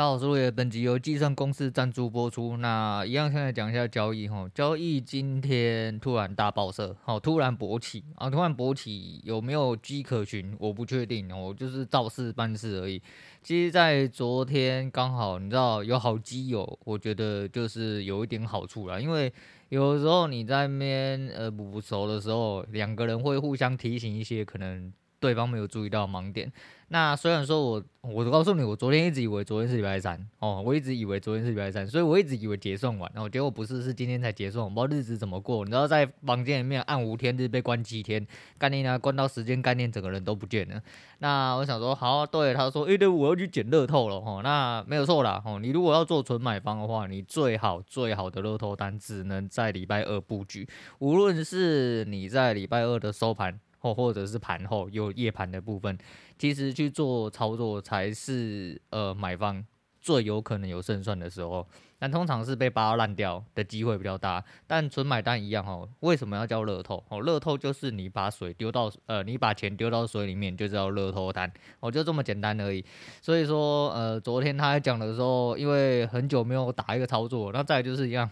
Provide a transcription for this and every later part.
大家好，我是陆爷，本集由计算公司赞助播出。那一样，现在讲一下交易哈。交易今天突然大爆射，好，突然勃起啊，突然勃起，有没有迹可循？我不确定哦，就是造势办事而已。其实，在昨天刚好，你知道有好基友，我觉得就是有一点好处啦，因为有时候你在那边呃不熟的时候，两个人会互相提醒一些可能。对方没有注意到盲点。那虽然说我，我告诉你，我昨天一直以为昨天是礼拜三哦，我一直以为昨天是礼拜三，所以我一直以为结算完，然后结果不是，是今天才结算。我不知道日子怎么过，你知道在房间里面按五天日被关七天，概念呢关到时间概念，整个人都不见了。那我想说，好，对他说，哎，对，我要去捡乐透了哦，那没有错啦哦，你如果要做纯买方的话，你最好最好的乐透单只能在礼拜二布局，无论是你在礼拜二的收盘。或或者是盘后有夜盘的部分，其实去做操作才是呃买方最有可能有胜算的时候。但通常是被扒烂掉的机会比较大。但纯买单一样哦，为什么要叫乐透？哦，乐透就是你把水丢到呃，你把钱丢到水里面就叫乐透单，哦，就这么简单而已。所以说呃，昨天他讲的时候，因为很久没有打一个操作，那再就是一样。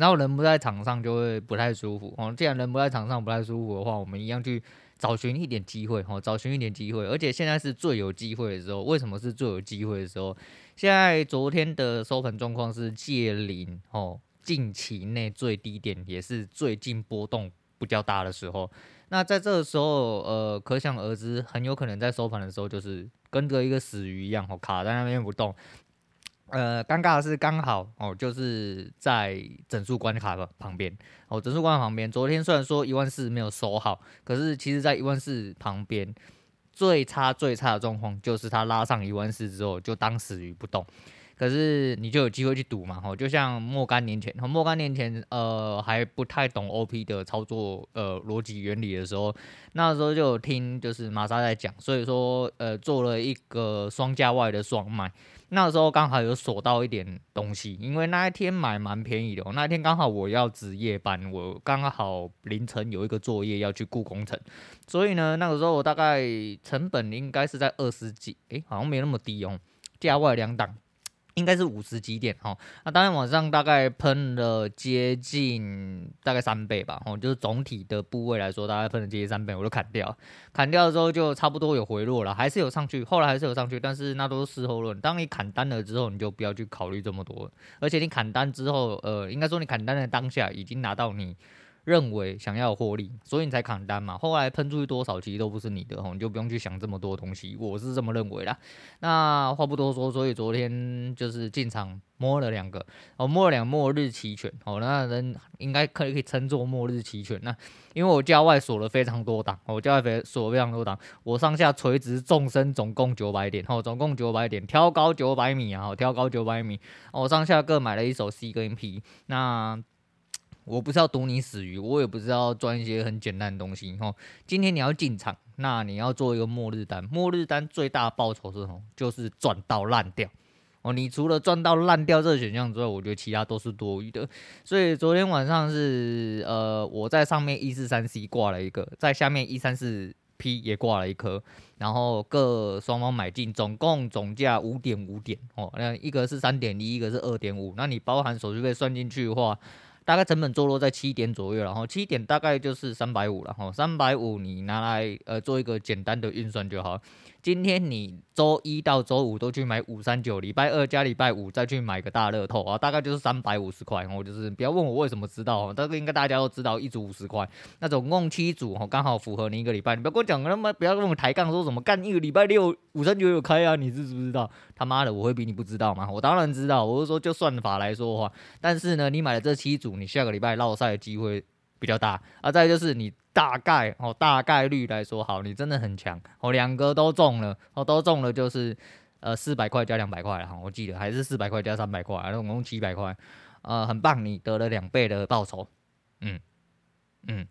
然后人不在场上就会不太舒服哦。既然人不在场上不太舒服的话，我们一样去找寻一点机会哦，找寻一点机会。而且现在是最有机会的时候。为什么是最有机会的时候？现在昨天的收盘状况是借零哦，近期内最低点也是最近波动比较大的时候。那在这个时候，呃，可想而知，很有可能在收盘的时候就是跟着一个死鱼一样哦，卡在那边不动。呃，尴尬的是刚好哦，就是在整数关卡的旁边哦，整数关卡旁边。昨天虽然说一万四没有收好，可是其实在一万四旁边，最差最差的状况就是它拉上一万四之后就当死鱼不动。可是你就有机会去赌嘛，吼，就像若干年前，若干年前，呃，还不太懂 OP 的操作，呃，逻辑原理的时候，那时候就有听就是玛莎在讲，所以说，呃，做了一个双价外的双卖，那时候刚好有锁到一点东西，因为那一天买蛮便宜的，那一天刚好我要值夜班，我刚好凌晨有一个作业要去顾工程，所以呢，那个时候我大概成本应该是在二十几，诶、好像没那么低哦，价外两档。应该是五十几点哈，那当天晚上大概喷了接近大概三倍吧，哦，就是总体的部位来说，大概喷了接近三倍，我都砍掉，砍掉之后就差不多有回落了，还是有上去，后来还是有上去，但是那都是事后论。当你砍单了之后，你就不要去考虑这么多，而且你砍单之后，呃，应该说你砍单的当下已经拿到你。认为想要获利，所以你才砍单嘛。后来喷出去多少，其实都不是你的，你就不用去想这么多东西。我是这么认为啦。那话不多说，所以昨天就是进场摸了两个，哦，摸了两末日期权，哦，那人应该可以可以称作末日期权。那因为我价外锁了非常多档，我价外锁了非常多档，我上下垂直纵深总共九百点，哦，总共九百点，挑高九百米啊，挑高九百米，我上下各买了一手 C 跟 P，那。我不是要赌你死鱼，我也不是要赚一些很简单的东西哈。今天你要进场，那你要做一个末日单。末日单最大的报酬是什么？就是赚到烂掉哦。你除了赚到烂掉这个选项之外，我觉得其他都是多余的。所以昨天晚上是呃，我在上面一四三 C 挂了一个，在下面一三四 P 也挂了一颗，然后各双方买进，总共总价五点五点哦。那一个是三点一，一个是二点五。那你包含手续费算进去的话。大概成本坐落在七点左右，然后七点大概就是三百五了，哈，三百五你拿来呃做一个简单的运算就好。今天你周一到周五都去买五三九，礼拜二加礼拜五再去买个大乐透啊，大概就是三百五十块。我就是不要问我为什么知道哦，但是应该大家都知道，一组五十块，那总共七组哦，刚好符合你一个礼拜。你不要跟我讲他妈，不要跟我抬杠说什么干一个礼拜六五三九有开啊，你知不知道？他妈的，我会比你不知道吗？我当然知道，我是说就算法来说的话，但是呢，你买了这七组，你下个礼拜落赛的机会比较大啊。再就是你。大概哦，大概率来说，好，你真的很强哦，两个都中了哦，都中了就是呃四百块加两百块哈，我记得还是四百块加三百块，总共七百块，呃，很棒，你得了两倍的报酬，嗯嗯，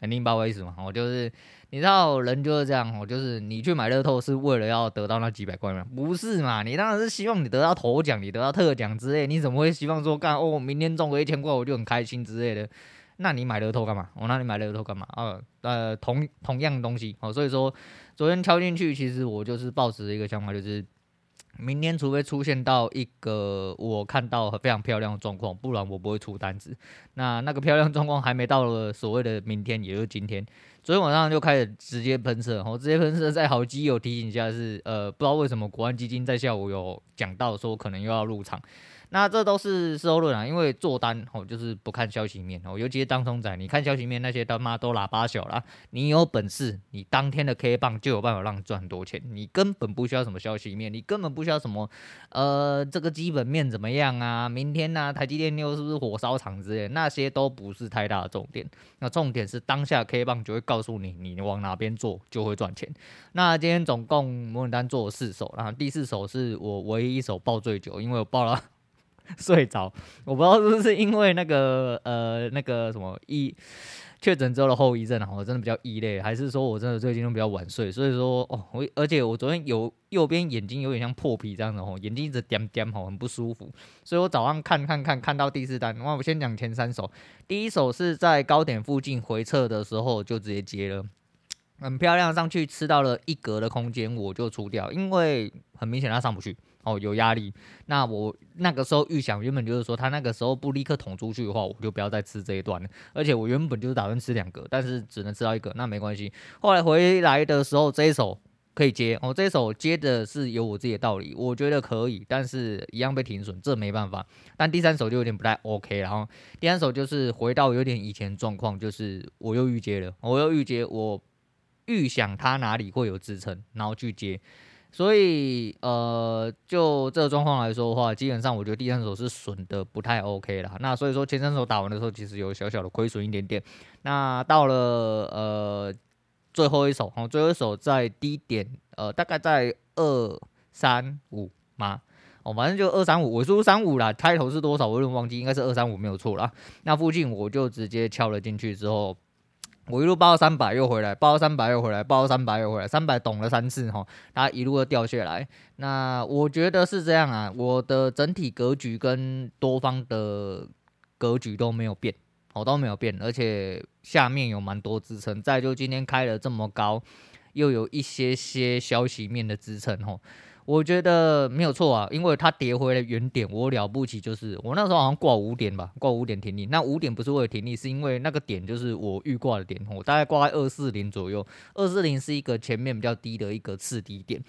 肯定不好意思嘛，我就是你知道人就是这样，我就是你去买乐透是为了要得到那几百块吗？不是嘛，你当然是希望你得到头奖，你得到特奖之类，你怎么会希望说干哦，明天中个一千块我就很开心之类的？那你买乐透干嘛？我、哦、那你买乐透干嘛？呃呃，同同样的东西哦，所以说昨天敲进去，其实我就是抱持一个想法，就是明天除非出现到一个我看到非常漂亮的状况，不然我不会出单子。那那个漂亮状况还没到了所谓的明天，也就是今天。昨天晚上就开始直接喷射，我直接喷射，在好基友提醒下是，呃，不知道为什么国安基金在下午有讲到说可能又要入场。那这都是事后论啊，因为做单哦，就是不看消息面哦，尤其是当冲仔，你看消息面那些他妈都喇叭小啦。你有本事，你当天的 K 棒就有办法让你赚很多钱，你根本不需要什么消息面，你根本不需要什么呃这个基本面怎么样啊？明天呢、啊，台积电又是不是火烧场之类，那些都不是太大的重点。那重点是当下 K 棒就会告诉你，你往哪边做就会赚钱。那今天总共模拟单做了四手，然后第四手是我唯一一手抱最久，因为我抱了。睡着，我不知道是不是因为那个呃那个什么一确诊之后的后遗症啊，我真的比较异类，还是说我真的最近都比较晚睡，所以说哦我而且我昨天有右边眼睛有点像破皮这样的哦，眼睛一直点点吼，很不舒服，所以我早上看看看看到第四单，那我先讲前三手，第一手是在高点附近回撤的时候就直接接了，很漂亮上去吃到了一格的空间，我就出掉，因为很明显它上不去。哦，有压力。那我那个时候预想，原本就是说，他那个时候不立刻捅出去的话，我就不要再吃这一段了。而且我原本就是打算吃两个，但是只能吃到一个，那没关系。后来回来的时候，这一手可以接。哦，这一手接的是有我自己的道理，我觉得可以，但是一样被停损，这没办法。但第三手就有点不太 OK，然后第三手就是回到有点以前状况，就是我又预接了，我又预接，我预想它哪里会有支撑，然后去接。所以，呃，就这个状况来说的话，基本上我觉得第三手是损的不太 OK 啦。那所以说前三手打完的时候，其实有小小的亏损一点点。那到了呃最后一手，哦，最后一手在低点，呃，大概在二三五嘛，哦，反正就二三五，尾数三五啦，开头是多少我有点忘记，应该是二三五没有错啦。那附近我就直接敲了进去之后。我一路报三百又回来，报三百又回来，报三百又回来，三百懂了三次哈，它一路都掉下来。那我觉得是这样啊，我的整体格局跟多方的格局都没有变，哦都没有变，而且下面有蛮多支撑。再就今天开了这么高，又有一些些消息面的支撑哈。我觉得没有错啊，因为它跌回了原点，我了不起就是我那时候好像挂五点吧，挂五点停利。那五点不是为了停利，是因为那个点就是我预挂的点，我大概挂在二四零左右。二四零是一个前面比较低的一个次低点，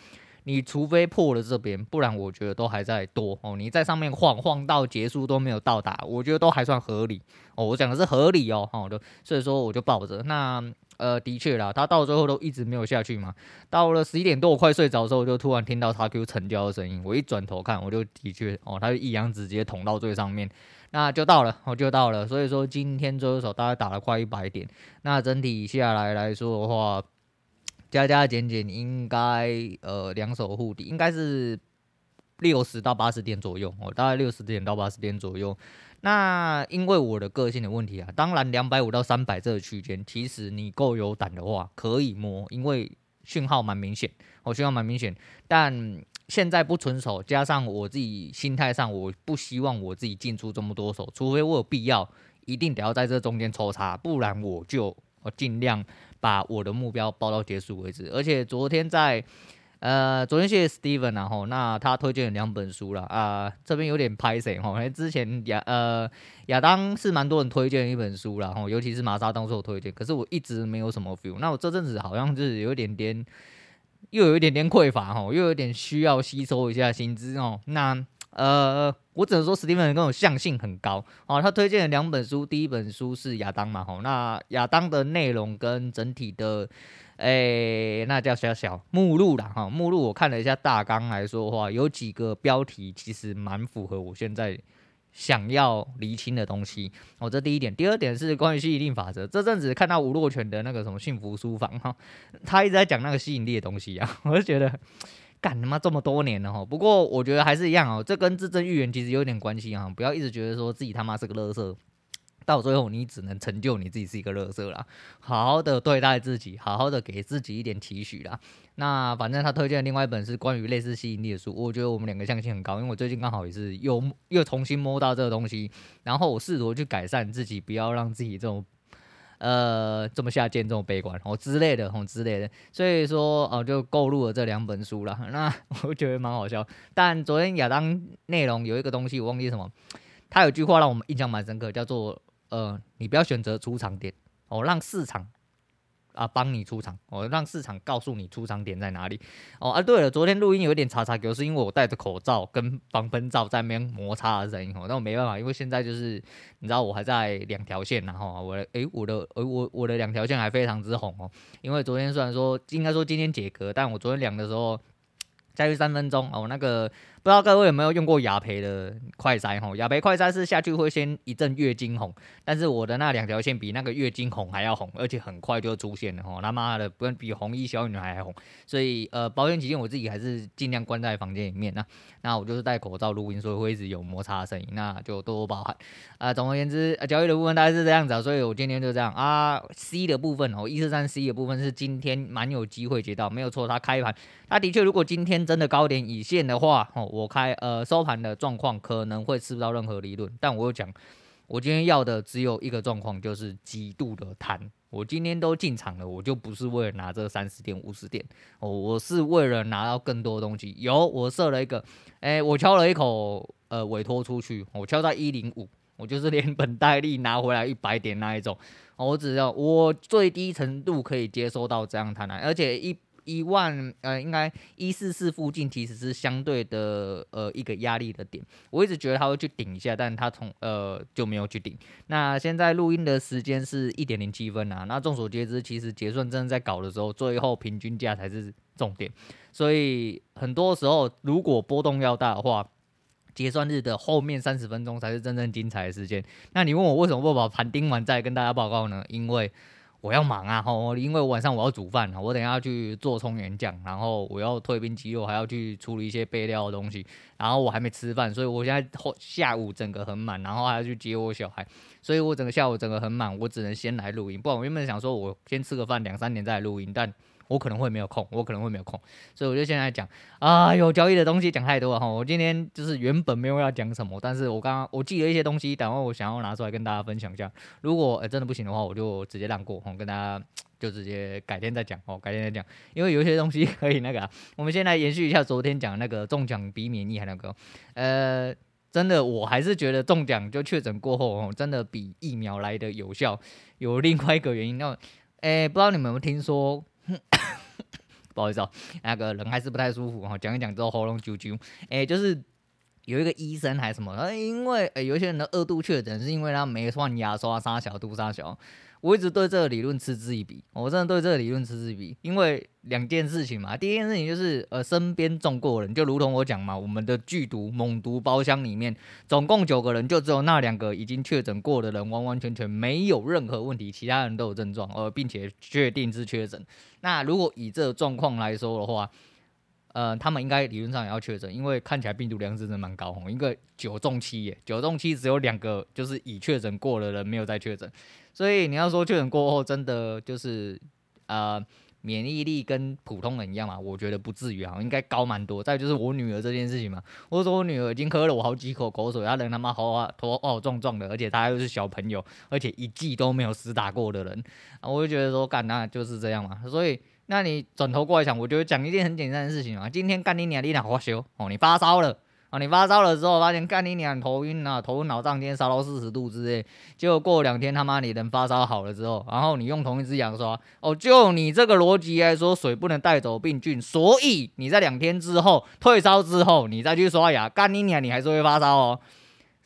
你除非破了这边，不然我觉得都还在多哦。你在上面晃晃到结束都没有到达，我觉得都还算合理哦。我讲的是合理哦，好的，所以说我就抱着那。呃，的确啦，他到最后都一直没有下去嘛。到了十一点多，我快睡着的时候，我就突然听到他 Q 成交的声音。我一转头看，我就的确哦，他就一阳直接捅到最上面，那就到了，我就到了。所以说今天最后一手大概打了快一百点，那整体下来来说的话，加加减减应该呃两手护底，应该是六十到八十点左右哦，大概六十点到八十点左右。那因为我的个性的问题啊，当然两百五到三百这个区间，其实你够有胆的话可以摸，因为讯号蛮明显，我讯号蛮明显。但现在不纯手，加上我自己心态上，我不希望我自己进出这么多手，除非我有必要，一定得要在这中间抽查，不然我就我尽量把我的目标抱到结束为止。而且昨天在。呃，昨天谢谢 Steven 然后那他推荐了两本书了啊、这边有点拍谢哈，因为之前亚呃亚当是蛮多人推荐一本书了哈，尤其是玛莎当时我推荐，可是我一直没有什么 feel，那我这阵子好像就是有一点点，又有一点点匮乏哈，又有点需要吸收一下薪资哦，那呃我只能说 Steven 跟我相性很高哦，他推荐了两本书，第一本书是亚当嘛哈，那亚当的内容跟整体的。诶、那叫小小目录啦哈，目录我看了一下大纲来说的话，有几个标题其实蛮符合我现在想要厘清的东西。哦，这第一点，第二点是关于吸引力法则。这阵子看到吴若权的那个什么幸福书房哈，他一直在讲那个吸引力的东西啊，我就觉得干他妈这么多年了哈。不过我觉得还是一样哦，这跟自证预言其实有点关系啊，不要一直觉得说自己他妈是个垃圾。到最后，你只能成就你自己是一个垃圾啦。好好的对待自己，好好的给自己一点期许啦。那反正他推荐的另外一本是关于类似吸引力的书，我觉得我们两个相性很高，因为我最近刚好也是又又重新摸到这个东西，然后我试图去改善自己，不要让自己这种呃这么下贱这么悲观哦之类的哦之类的，所以说哦就购入了这两本书了。那我觉得蛮好笑，但昨天亚当内容有一个东西我忘记什么，他有句话让我们印象蛮深刻，叫做呃你不要选择出场点哦，让市场。啊，帮你出场，我、让市场告诉你出场点在哪里。哦，啊，对了，昨天录音有点查查，就是因为我戴着口罩跟防喷罩在那边摩擦的声音哦。那我没办法，因为现在就是你知道我还在两条线，然后我的诶，我的呃我我的两条线还非常之红哦。因为昨天虽然说应该说今天解隔，但我昨天量的时候再去三分钟哦，那个。不知道各位有没有用过雅培的快筛？吼，雅培快筛是下去会先一阵月经红，但是我的那两条线比那个月经红还要红，而且很快就出现了，吼，他妈的，不比红衣小女孩还红。所以，呃，保险起见，我自己还是尽量关在房间里面。那，那我就是戴口罩录音，所以会一直有摩擦声音，那就多多包涵。啊、总而言之，交易的部分大概是这样子，所以我今天就这样啊。C 的部分哦，一四三 C 的部分是今天蛮有机会接到，没有错，它开盘，它的确如果今天真的高点已现的话，哦。我开呃收盘的状况可能会吃不到任何利润，但我又讲，我今天要的只有一个状况，就是极度的贪。我今天都进场了，我就不是为了拿这三十点五十点哦，我是为了拿到更多东西。有我设了一个，哎、我敲了一口呃委托出去，我敲到一零五，我就是连本带利拿回来一百点那一种。我只要我最低程度可以接收到这样贪婪，而且一。一万呃，应该一四四附近其实是相对的呃一个压力的点，我一直觉得它会去顶一下，但它从呃就没有去顶。那现在录音的时间是一点零七分啊，那众所皆知，其实结算真的在搞的时候，最后平均价才是重点。所以很多时候，如果波动要大的话，结算日的后面三十分钟才是真正精彩的时间。那你问我为什么不把盘盯完再跟大家报告呢？因为我要忙啊，吼！因为晚上我要煮饭，我等下要去做葱盐酱，然后我要退冰鸡肉，还要去处理一些备料的东西，然后我还没吃饭，所以我现在后下午整个很满，然后还要去接我小孩，所以我整个下午整个很满，我只能先来录音。不然我原本想说我先吃个饭，两三点再录音，但。我可能会没有空，我可能会没有空，所以我就现在讲啊，有交易的东西讲太多了哈。我今天就是原本没有要讲什么，但是我刚刚我记了一些东西，等会我想要拿出来跟大家分享一下。如果、欸、真的不行的话，我就直接让过，跟大家就直接改天再讲哦，改天再讲。因为有一些东西 可以那个、我们先来延续一下昨天讲那个中奖比免疫还那个，呃，真的我还是觉得中奖就确诊过后哦，真的比疫苗来的有效。有另外一个原因，那哎、欸，不知道你们有没有听说？不好意思哦，那个人还是不太舒服哈。讲一讲之后喉咙啾啾，哎，就是有一个医生还是什么，因为哎，有些人的二度确诊是因为他没换牙刷，杀小肚杀小。我一直对这个理论嗤之以鼻，我真的对这个理论嗤之以鼻，因为两件事情嘛。第一件事情就是，呃，身边中过人，就如同我讲嘛，我们的剧毒猛毒包厢里面，总共九个人，就只有那两个已经确诊过的人，完完全全没有任何问题，其他人都有症状，呃，并且确定是确诊。那如果以这个状况来说的话，呃，他们应该理论上也要确诊，因为看起来病毒量是真的蛮高，一个九中七耶，九中七只有两个就是已确诊过的人没有再确诊。所以你要说确诊过后真的就是呃免疫力跟普通人一样嘛？我觉得不至于啊，应该高蛮多。再就是我女儿这件事情嘛，我说我女儿已经喝了我好几口口水，她人他妈好好头好壮壮的，而且她又是小朋友，而且一剂都没有施打过的人，我就觉得说干那就是这样嘛。所以那你转头过来想，我觉得讲一件很简单的事情啊，今天干你娘，你俩发烧哦，你发烧了。啊，你发烧了之后，发现干你娘头晕啊，头晕脑胀，天烧到四十度之类，结果过两天他妈你人发烧好了之后，然后你用同一支牙刷，哦，就你这个逻辑来说，水不能带走病菌，所以你在两天之后退烧之后，你再去刷牙，干你娘你还是会发烧哦，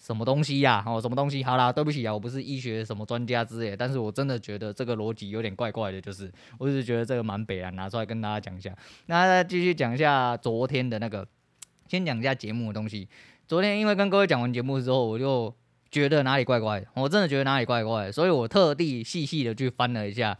什么东西呀？哦，什么东西？好啦，对不起啊，我不是医学什么专家之类，但是我真的觉得这个逻辑有点怪怪的，就是我只是觉得这个蛮北啊，拿出来跟大家讲一下。那再继续讲一下昨天的那个。先讲一下节目的东西。昨天因为跟各位讲完节目之后，我就觉得哪里怪怪的，我真的觉得哪里怪怪的，所以我特地细细的去翻了一下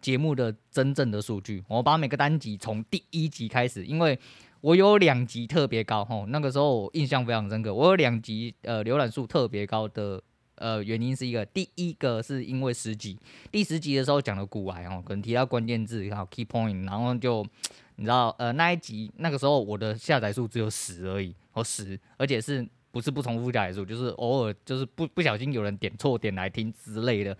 节目的真正的数据。我把每个单集从第一集开始，因为我有两集特别高，吼，那个时候我印象非常深刻。我有两集呃浏览数特别高的呃原因是一个，第一个是因为十集，第十集的时候讲了古癌哦，可能提到关键字，还有 key point，然后就。你知道，呃，那一集那个时候我的下载数只有十而已，哦十，而且是不是不重复下载数，就是偶尔就是不不小心有人点错点来听之类的。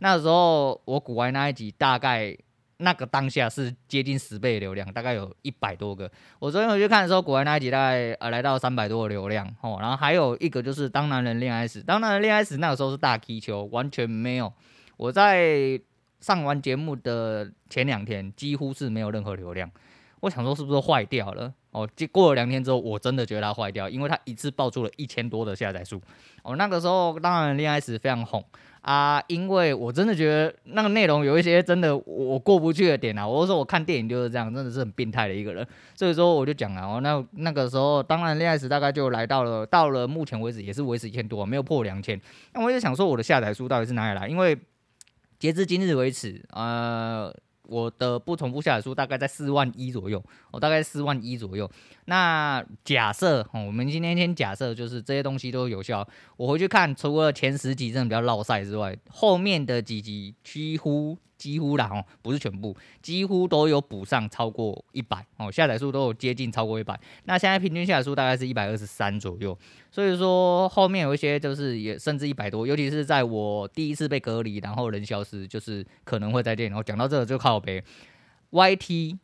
那时候我古玩那一集大概那个当下是接近十倍流量，大概有一百多个。我昨天回去看的时候，股癌那一集大概呃来到三百多个流量哦。然后还有一个就是当男人恋爱时，当男人恋爱时那个时候是大踢球，完全没有。我在上完节目的前两天几乎是没有任何流量。我想说是不是坏掉了哦？过了两天之后，我真的觉得它坏掉，因为它一次爆出了一千多的下载数哦。那个时候当然恋爱时非常红啊，因为我真的觉得那个内容有一些真的我过不去的点啊。我说我看电影就是这样，真的是很变态的一个人。所以说我就讲了哦，那那个时候当然恋爱史大概就来到了，到了目前为止也是维持一千多，没有破两千。那我就想说我的下载数到底是哪里来？因为截至今日为止，呃。我的不重复下载数大概在四万一左右，我大概四万一左右。那假设，我们今天先假设，就是这些东西都有效。我回去看，除了前十集真的比较落赛之外，后面的几集几乎。几乎啦哦，不是全部，几乎都有补上超过一百哦，下载数都有接近超过一百。那现在平均下载数大概是一百二十三左右，所以说后面有一些就是也甚至一百多，尤其是在我第一次被隔离，然后人消失，就是可能会再见。然后讲到这个就靠北，YT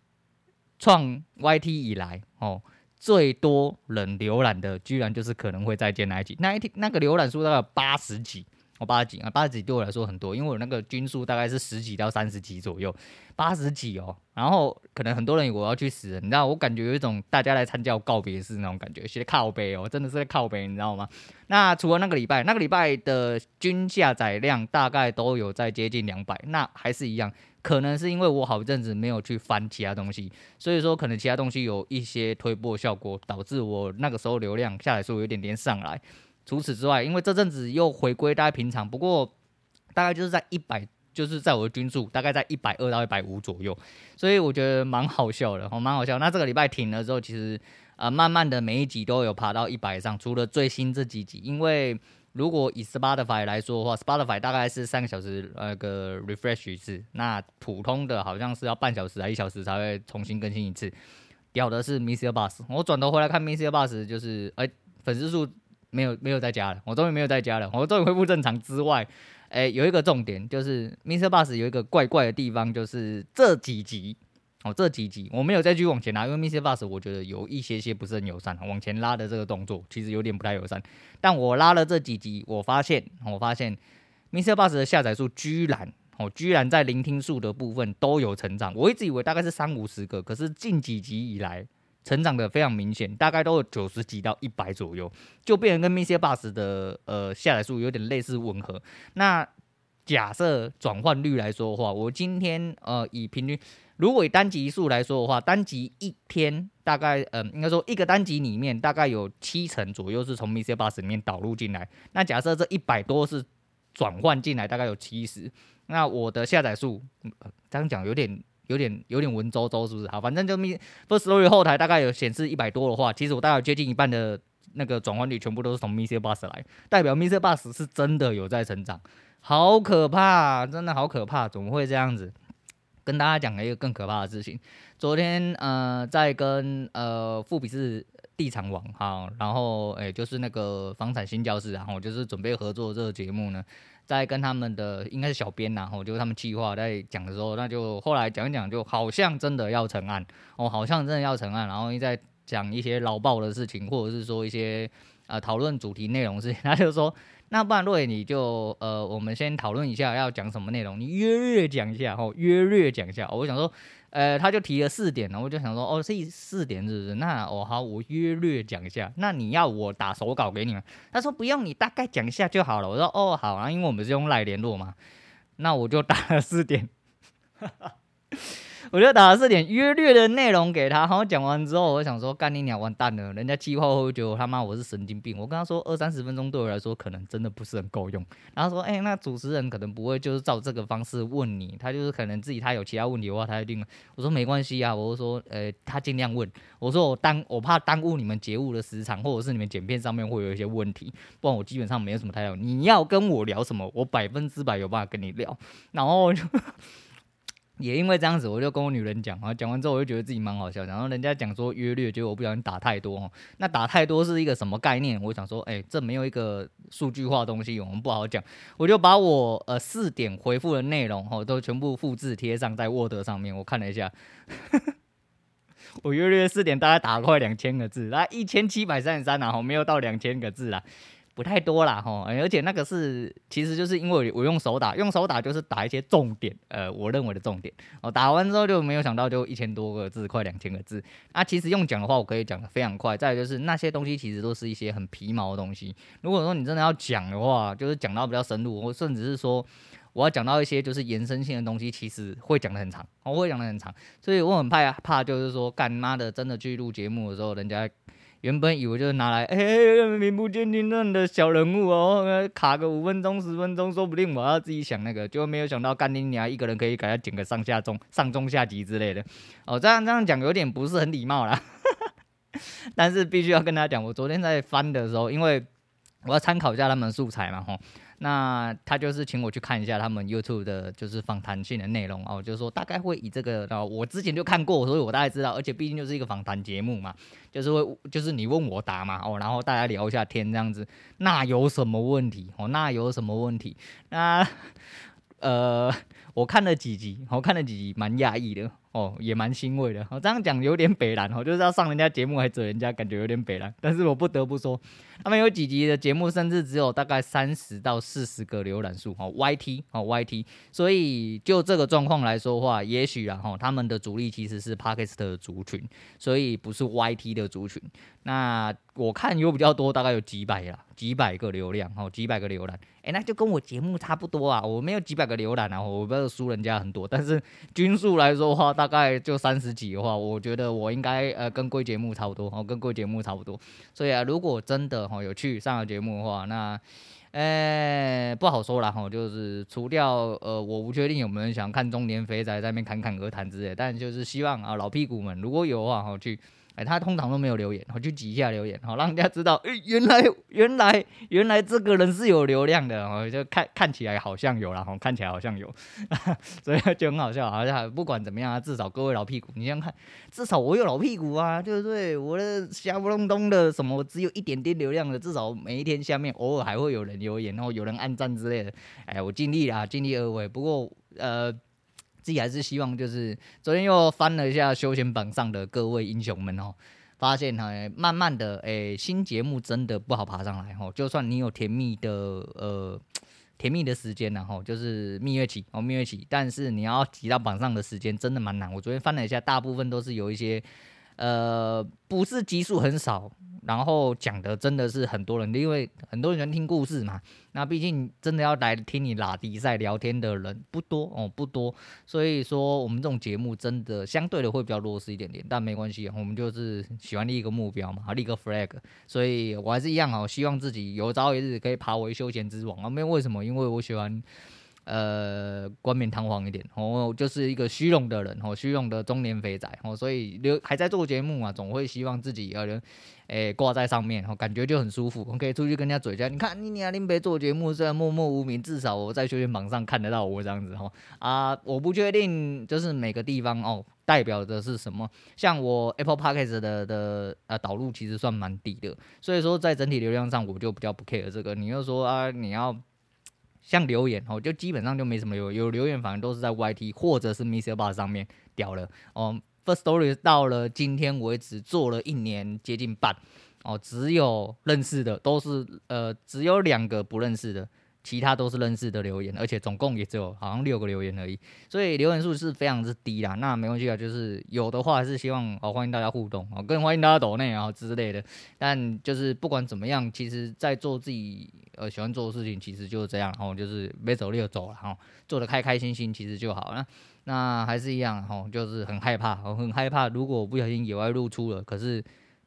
创 YT 以来哦，最多人浏览的居然就是可能会再见那一集，那一天那个浏览数大概八十几。我八十几啊，八十几对我来说很多，因为我那个均数大概是十几到三十几左右，八十几哦。然后可能很多人以为我要去死，你知道，我感觉有一种大家来参加我告别式那种感觉，写靠北哦，真的是在靠北，你知道吗？那除了那个礼拜，那个礼拜的均下载量大概都有在接近两百，那还是一样，可能是因为我好一阵子没有去翻其他东西，所以说可能其他东西有一些推波效果，导致我那个时候流量下载数有点点上来。除此之外，因为这阵子又回归大概平常，不过大概就是在一百，就是在我的均数大概在一百二到一百五左右，所以我觉得蛮好笑的，哦，蛮好笑。那这个礼拜停了之后，其实啊、呃，慢慢的每一集都有爬到一百以上，除了最新这几集，因为如果以 Spotify 来说的话，Spotify 大概是三个小时那个 refresh 一次，那普通的好像是要半小时还一小时才会重新更新一次。屌的是 Mr. Bus，我转头回来看 Mr. Bus，就是哎、粉丝数。没有没有在家了，我终于没有在家了，我终于恢复正常之外，哎，有一个重点就是 Mr. Boss 有一个怪怪的地方，就是这几集哦，这几集我没有再继续往前拉，因为 Mr. Boss 我觉得有一些些不是很友善，往前拉的这个动作其实有点不太友善。但我拉了这几集，我发现我发现 Mr. Boss 的下载数居然哦，居然在聆听数的部分都有成长。我一直以为大概是三五十个，可是近几集以来。成长的非常明显，大概都有九十几到一百左右，就变成跟 Mr. Bus 的呃下载数有点类似吻合。那假设转换率来说的话，我今天呃以平均，如果以单集数来说的话，单集一天大概嗯、呃、应该说一个单集里面大概有七成左右是从 Mr. Bus 里面导入进来。那假设这一百多是转换进来，大概有七十，那我的下载数、呃、这样讲有点。有点有点文绉绉，是不是？好，反正就 first story 后台大概有显示一百多的话，其实我大概接近一半的那个转换率全部都是从 MixerBox 来，代表 MixerBox 是真的有在成长，好可怕，真的好可怕，怎么会这样子？跟大家讲了一个更可怕的事情，昨天呃在跟呃富比士地产网哈，然后诶、就是那个房产新教室，然后就是准备合作这个节目呢。在跟他们的应该是小编然后就是他们计划在讲的时候，那就后来讲一讲，就好像真的要成案哦，好像真的要成案，然后一再讲一些老报的事情，或者是说一些呃讨论主题内容事情，他就说，那不然若野你就呃我们先讨论一下要讲什么内容，你约略讲一下哦，约略讲一下，我想说。呃，他就提了四点，然后我就想说，哦，是四点是不是？那我、哦、好，我约略讲一下。那你要我打手稿给你们？他说不用，你大概讲一下就好了。我说哦，好啊，因为我们是用赖联络嘛。那我就打了四点。我就打了四点约略的内容给他，然后讲完之后，我想说干你娘完蛋了，人家计划会觉得他妈我是神经病。我跟他说二三十分钟对我来说可能真的不是很够用。然后说哎、那主持人可能不会就是照这个方式问你，他就是可能自己他有其他问题的话，他一定。我说没关系啊，我就说呃、他尽量问。我说我耽我怕耽误你们节目的时长，或者是你们剪片上面会有一些问题，不然我基本上没有什么太大。你要跟我聊什么，我百分之百有办法跟你聊。然后就。也因为这样子，我就跟我女人讲啊，讲完之后我就觉得自己蛮好笑。然后人家讲说约略，结果我不小心打太多哦。那打太多是一个什么概念？我想说，哎、这没有一个数据化东西，我们不好讲。我就把我呃四点回复的内容哦，都全部复制贴上在 Word 上面。我看了一下，我约略四点大概打了快两千个字，来一千七百三十三，然后没有到两千个字啦。不太多啦，吼，而且那个是，其实就是因为我用手打，用手打就是打一些重点，呃，我认为的重点，哦，打完之后就没有想到就一千多个字，快两千个字。那其实用讲的话，我可以讲的非常快。再就是那些东西其实都是一些很皮毛的东西。如果说你真的要讲的话，就是讲到比较深入，或甚至是说我要讲到一些就是延伸性的东西，其实会讲的很长，我会讲的很长。所以我很怕怕就是说干妈的真的去录节目的时候，人家。原本以为就是拿来，哎、欸，名不见经传的小人物哦，卡个五分钟十分钟，说不定我要自己想那个，就没有想到干你娘一个人可以给他剪个上下中上中下级之类的。哦，这样这样讲有点不是很礼貌啦，但是必须要跟他讲，我昨天在翻的时候，因为我要参考一下他们素材嘛，吼。那他就是请我去看一下他们 YouTube 的，就是访谈性的内容哦，就是说大概会以这个，然后我之前就看过，所以我大概知道，而且毕竟就是一个访谈节目嘛，就是会就是你问我答嘛，哦，然后大家聊一下天这样子，那有什么问题？哦，那有什么问题？那呃，我看了几集，我看了几集，蛮讶异的。哦，也蛮欣慰的。哦、这样讲有点北蓝哦，就是要上人家节目还嘴人家，感觉有点北蓝。但是我不得不说，他们有几集的节目，甚至只有大概三十到四十个浏览数哦，YT 哦，YT。所以就这个状况来说话，也许啊哈，他们的主力其实是 Podcast 的族群，所以不是 YT 的族群。那我看有比较多，大概有几百啦，几百个流量哦，几百个浏览。诶，那就跟我节目差不多啊，我没有几百个浏览啊，我不知道输人家很多，但是均数来说话。大概就三十几的话，我觉得我应该呃跟贵节目差不多哦，跟贵节目差不多。所以啊，如果真的哈有去上了节目的话，那呃不好说了哈，就是除掉呃我不确定有没有人想看中年肥仔在那边侃侃而谈之类，但就是希望啊老屁股们如果有的话哈去。他通常都没有留言，我就挤一下留言，好让人家知道，哎，原来原来原来这个人是有流量的，哦，就看看起来好像有啦，看起来好像有，所以就很好笑，好像不管怎么样啊，至少各位老屁股，你想看，至少我有老屁股啊，对不对？我的瞎不隆咚的什么，只有一点点流量的，至少每一天下面偶尔还会有人留言，然后有人按赞之类的，哎，我尽力啦，尽力而为。不过，呃。自己还是希望，就是昨天又翻了一下休闲榜上的各位英雄们哦，发现哈，慢慢的，诶、新节目真的不好爬上来哦。就算你有甜蜜的呃甜蜜的时间然后就是蜜月期哦，蜜月期，但是你要挤到榜上的时间真的蛮难。我昨天翻了一下，大部分都是有一些呃，不是集数很少。然后讲的真的是很多人，因为很多人听故事嘛。那毕竟真的要来听你拉迪赛聊天的人不多哦，不多。所以说我们这种节目真的相对的会比较弱势一点点，但没关系，我们就是喜欢立一个目标嘛，立个 flag。所以我还是一样哦，希望自己有朝一日可以爬为休闲之王啊。没有为什么，因为我喜欢。呃，冠冕堂皇一点，哦，就是一个虚荣的人，哦，虚荣的中年肥仔，哦，所以留还在做节目嘛，总会希望自己有人，诶，挂在上面，哦，感觉就很舒服，我可以出去跟人家嘴交，你看你你林北做节目虽然默默无名，至少我在休闲榜上看得到我这样子，哦，啊，我不确定就是每个地方哦代表的是什么，像我 Apple Podcast 的的呃导入其实算蛮低的，所以说在整体流量上我就比较不 care 这个，你又说啊你要。像留言哦，就基本上就没什么有有留言，反正都是在 YT 或者是 Mr Bar 上面掉了哦。Firstory 到了今天为止做了一年接近半哦，只有认识的都是呃，只有两个不认识的。其他都是认识的留言，而且总共也只有好像六个留言而已，所以留言数是非常之低啦。那没关系啊，就是有的话是希望哦，欢迎大家互动哦，更欢迎大家抖内啊之类的。但就是不管怎么样，其实在做自己呃喜欢做的事情，其实就是这样哦，就是没走就走了哈，做的开开心心其实就好了。那还是一样哈，就是很害怕，我很害怕，如果不小心野外露出了，可是。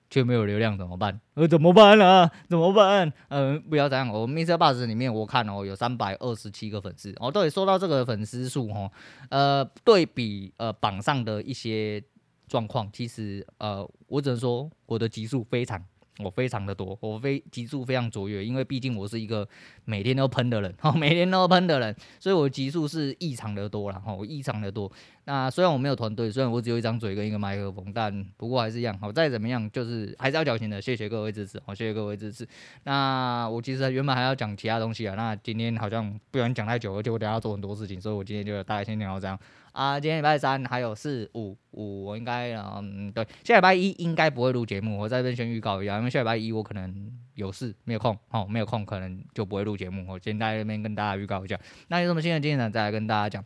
却没有流量怎么办？呃，怎么办啊？怎么办？嗯、不要这样。我 MixerBox 里面我看哦，有三百二十七个粉丝哦。对，说到这个粉丝数哦，呃，对比呃榜上的一些状况，其实呃，我只能说我的集数非常我非常的多，我非极速非常卓越，因为毕竟我是一个每天都喷的人，每天都喷的人，所以我极速是异常的多了，哈，异常的多。那虽然我没有团队，虽然我只有一张嘴跟一个麦克风，但不过还是一样，好，再怎么样就是还是要缴钱的。谢谢各位支持，好，谢谢各位支持。那我其实原本还要讲其他东西啊，那今天好像不想讲太久，而且我等下要做很多事情，所以我今天就大概先聊到这样。啊，今天礼拜三还有四五五，我应该嗯对，下礼拜一应该不会录节目，我在这边先预告一下，因为下礼拜一我可能有事没有空，哦没有空，可能就不会录节目。我今天在这边跟大家预告一下，那有什么新的进展再来跟大家讲。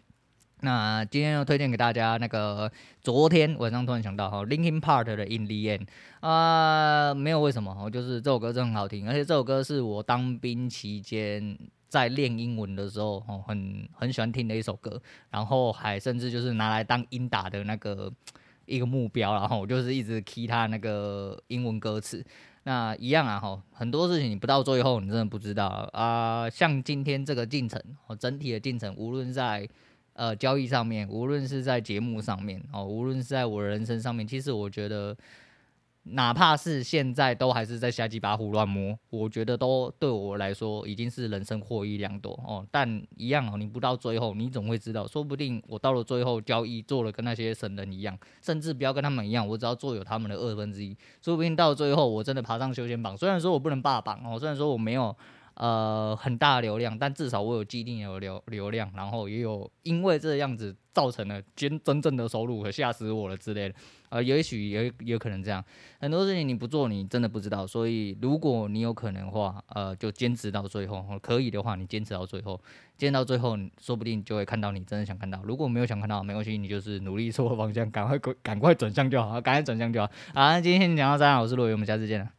那今天要推荐给大家那个昨天晚上突然想到哈，Linkin Park 的 In the End 啊，没有为什么，就是这首歌真的很好听，而且这首歌是我当兵期间。在练英文的时候，哦，很很喜欢听的一首歌，然后还甚至就是拿来当英打的那个一个目标，然后我就是一直 key 他那个英文歌词。那一样啊，哈，很多事情你不到最后，你真的不知道啊、像今天这个进程，哦，整体的进程，无论在呃交易上面，无论是在节目上面，哦，无论是在我人生上面，其实我觉得。哪怕是现在都还是在瞎鸡巴胡乱摸，我觉得都对我来说已经是人生获益良多哦。但一样哦，你不到最后，你总会知道，说不定我到了最后交易做了跟那些神人一样，甚至不要跟他们一样，我只要做有他们的二分之一，说不定到最后我真的爬上修仙榜。虽然说我不能霸榜哦，虽然说我没有呃很大流量，但至少我有既定有流流量，然后也有因为这样子造成了真真正的收入吓死我了之类的。呃，也许也有可能这样，很多事情你不做，你真的不知道。所以，如果你有可能的话，呃，就坚持到最后。可以的话，你坚持到最后，坚持到最后，说不定就会看到你真的想看到。如果没有想看到，没关系，你就是努力 错方向，赶快赶快转向就好，赶快转向就好。好，今天讲到这样，我是罗伟，我们下次见了。